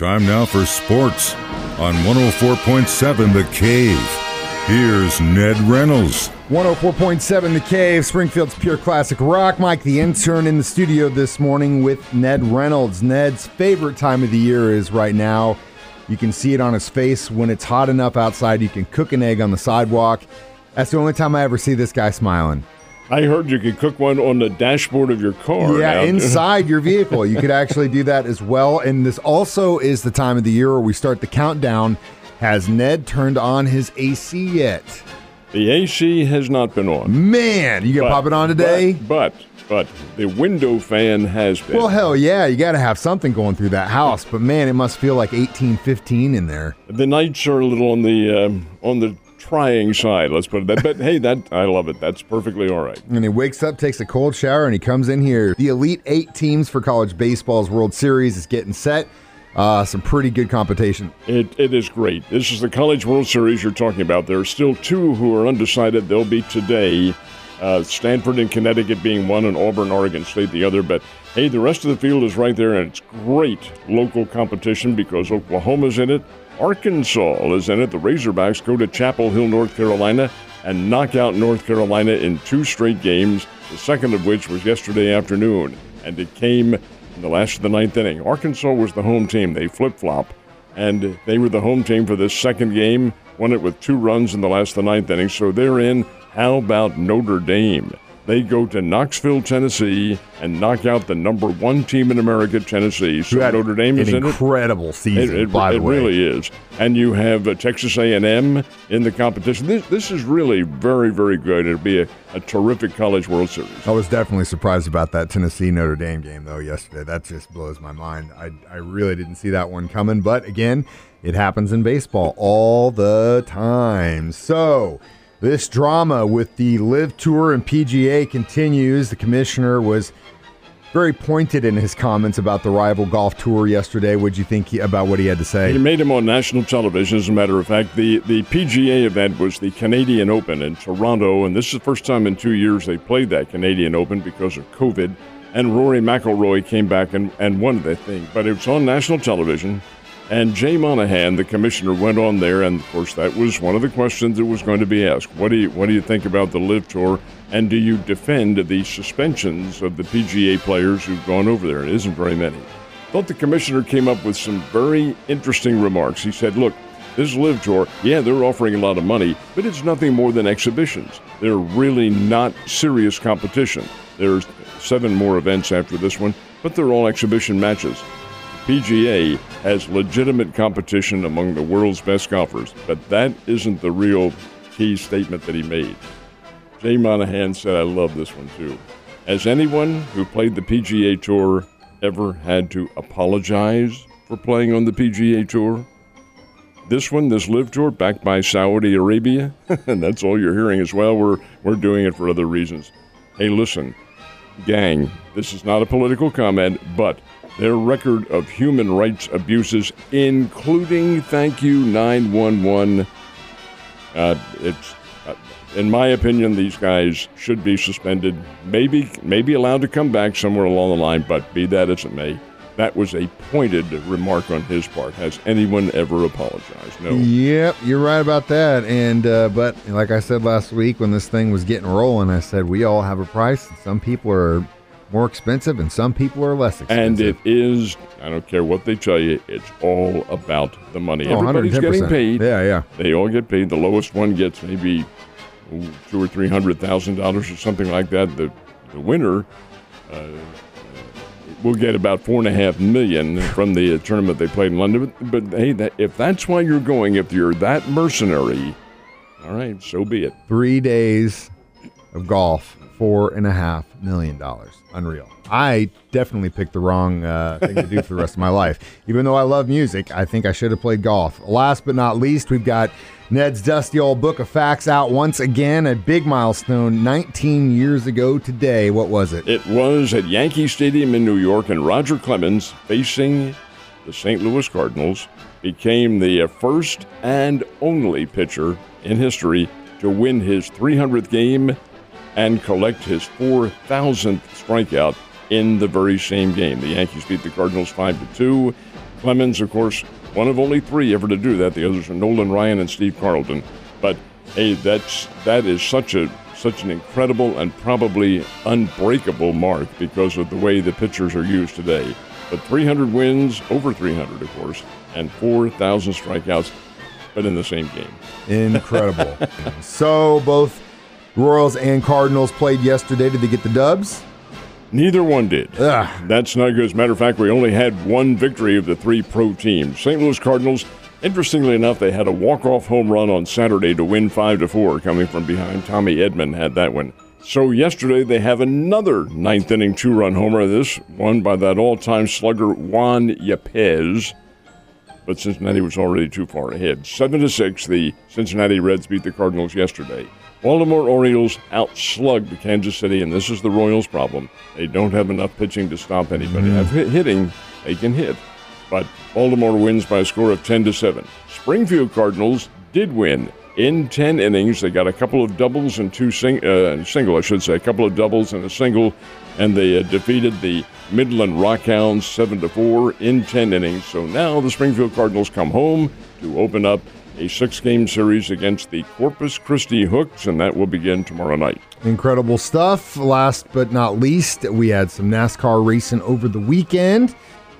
Time now for sports on 104.7 The Cave. Here's Ned Reynolds. 104.7 The Cave, Springfield's Pure Classic Rock. Mike, the intern, in the studio this morning with Ned Reynolds. Ned's favorite time of the year is right now. You can see it on his face when it's hot enough outside. You can cook an egg on the sidewalk. That's the only time I ever see this guy smiling. I heard you could cook one on the dashboard of your car. Yeah, now. inside your vehicle. You could actually do that as well. And this also is the time of the year where we start the countdown. Has Ned turned on his AC yet? the AC has not been on. Man, you gonna pop it on today? But, but, but the window fan has been. Well, hell yeah, you got to have something going through that house. But man, it must feel like 1815 in there. the nights are a little on the um, on the trying side. Let's put it that. But hey, that I love it. That's perfectly all right. And he wakes up, takes a cold shower, and he comes in here. The Elite Eight teams for college baseball's World Series is getting set. Uh, some pretty good competition. It, it is great. This is the College World Series you're talking about. There are still two who are undecided. They'll be today. Uh, Stanford and Connecticut being one, and Auburn, Oregon State the other. But hey, the rest of the field is right there, and it's great local competition because Oklahoma's in it, Arkansas is in it. The Razorbacks go to Chapel Hill, North Carolina, and knock out North Carolina in two straight games. The second of which was yesterday afternoon, and it came in the last of the ninth inning. Arkansas was the home team. They flip flop, and they were the home team for this second game. Won it with two runs in the last of the ninth inning, so they're in. How about Notre Dame? They go to Knoxville, Tennessee, and knock out the number one team in America, Tennessee. So Notre Dame an is it. incredible season, It, it- by the way. really is. And you have uh, Texas A&M in the competition. This, this is really very, very good. It'll be a, a terrific College World Series. I was definitely surprised about that Tennessee Notre Dame game though yesterday. That just blows my mind. I I really didn't see that one coming, but again, it happens in baseball all the time. So, this drama with the LIV Tour and PGA continues. The commissioner was very pointed in his comments about the rival golf tour yesterday. What'd you think he, about what he had to say? He made him on national television, as a matter of fact. The, the PGA event was the Canadian Open in Toronto, and this is the first time in two years they played that Canadian Open because of COVID. And Rory McIlroy came back and, and won the thing. But it was on national television, and Jay Monahan, the commissioner, went on there, and of course that was one of the questions that was going to be asked. What do you what do you think about the LIV Tour, and do you defend the suspensions of the PGA players who've gone over there? It isn't very many thought the commissioner came up with some very interesting remarks. He said, Look, this LIV Tour, yeah, they're offering a lot of money, but it's nothing more than exhibitions. They're really not serious competition. There's seven more events after this one, but they're all exhibition matches. PGA has legitimate competition among the world's best golfers, but that isn't the real key statement that he made. Jay Monahan said, I love this one too. Has anyone who played the PGA Tour ever had to apologize for playing on the PGA Tour? This one, this LIV Tour, backed by Saudi Arabia, and that's all you're hearing as well. We're, we're doing it for other reasons. Hey, listen, gang, this is not a political comment, but their record of human rights abuses, including thank you 911, uh, it's, uh, in my opinion, these guys should be suspended. Maybe, maybe allowed to come back somewhere along the line, but be that as it may, that was a pointed remark on his part. Has anyone ever apologized? No. Yep, you're right about that. And uh, but like I said last week when this thing was getting rolling, I said we all have a price. Some people are more expensive, and some people are less expensive. And it is, I don't care what they tell you, it's all about the money. Oh, Everybody's 110%. getting paid. Yeah, yeah. They all get paid. The lowest one gets maybe two or three hundred thousand dollars or something like that. The the winner uh, will get about four and a half million from the tournament they played in London. But, but hey, that, if that's why you're going, if you're that mercenary, all right, so be it. Three days of golf, four and a half million dollars. Unreal. I definitely picked the wrong uh, thing to do for the rest of my life. Even though I love music, I think I should have played golf. Last but not least, we've got Ned's dusty old book of facts out once again. A big milestone 19 years ago today. What was it? It was at Yankee Stadium in New York, and Roger Clemens, facing the St. Louis Cardinals, became the uh, first and only pitcher in history to win his 300th game and collect his 4,000th strikeout in the very same game. The Yankees beat the Cardinals 5 to 2. Clemens, of course, one of only three ever to do that. The others are Nolan Ryan and Steve Carlton. But hey, that's that is such a such an incredible and probably unbreakable mark because of the way the pitchers are used today. But 300 wins, over 300, of course, and 4,000 strikeouts, but in the same game. Incredible. so both Royals and Cardinals played yesterday. Did they get the dubs? Neither one did. Ugh. That's not good. As a matter of fact, we only had one victory of the three pro teams. St. Louis Cardinals, interestingly enough, they had a walk-off home run on Saturday to win 5 to 4 coming from behind. Tommy Edman had that one. So yesterday they have another ninth inning two-run homer. This one by that all-time slugger Juan Yepez. But Cincinnati was already too far ahead. Seven to six, the Cincinnati Reds beat the Cardinals yesterday. Baltimore Orioles outslugged Kansas City, and this is the Royals' problem. They don't have enough pitching to stop anybody. Mm. Have hit- hitting, they can hit, but Baltimore wins by a score of ten to seven. Springfield Cardinals did win in ten innings. They got a couple of doubles and two sing- uh, single, I should say, a couple of doubles and a single, and they uh, defeated the Midland Rockhounds seven to four in ten innings. So now the Springfield Cardinals come home to open up a six-game series against the Corpus Christi Hooks, and that will begin tomorrow night. Incredible stuff. Last but not least, we had some NASCAR racing over the weekend.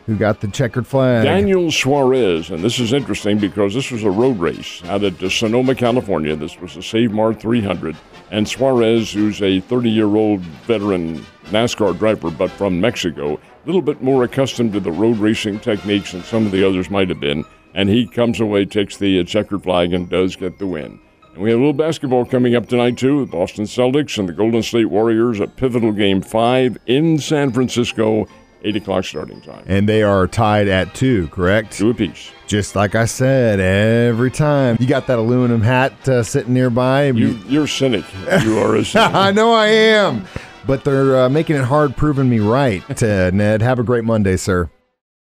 Who got the checkered flag? Daniel Suarez, and this is interesting because this was a road race out at Sonoma, California. This was the Save Mart 300. And Suarez, who's a 30 year old veteran NASCAR driver, but from Mexico, a little bit more accustomed to the road racing techniques than some of the others might have been. And he comes away, takes the uh, checkered flag, and does get the win. And we have a little basketball coming up tonight, too. The Boston Celtics and the Golden State Warriors at pivotal game five in San Francisco, 8 o'clock starting time. And they are tied at two, correct? Two apiece. Just like I said, every time. You got that aluminum hat uh, sitting nearby. You, you're a cynic. You are a cynic. I know I am. But they're uh, making it hard proving me right, uh, Ned. Have a great Monday, sir.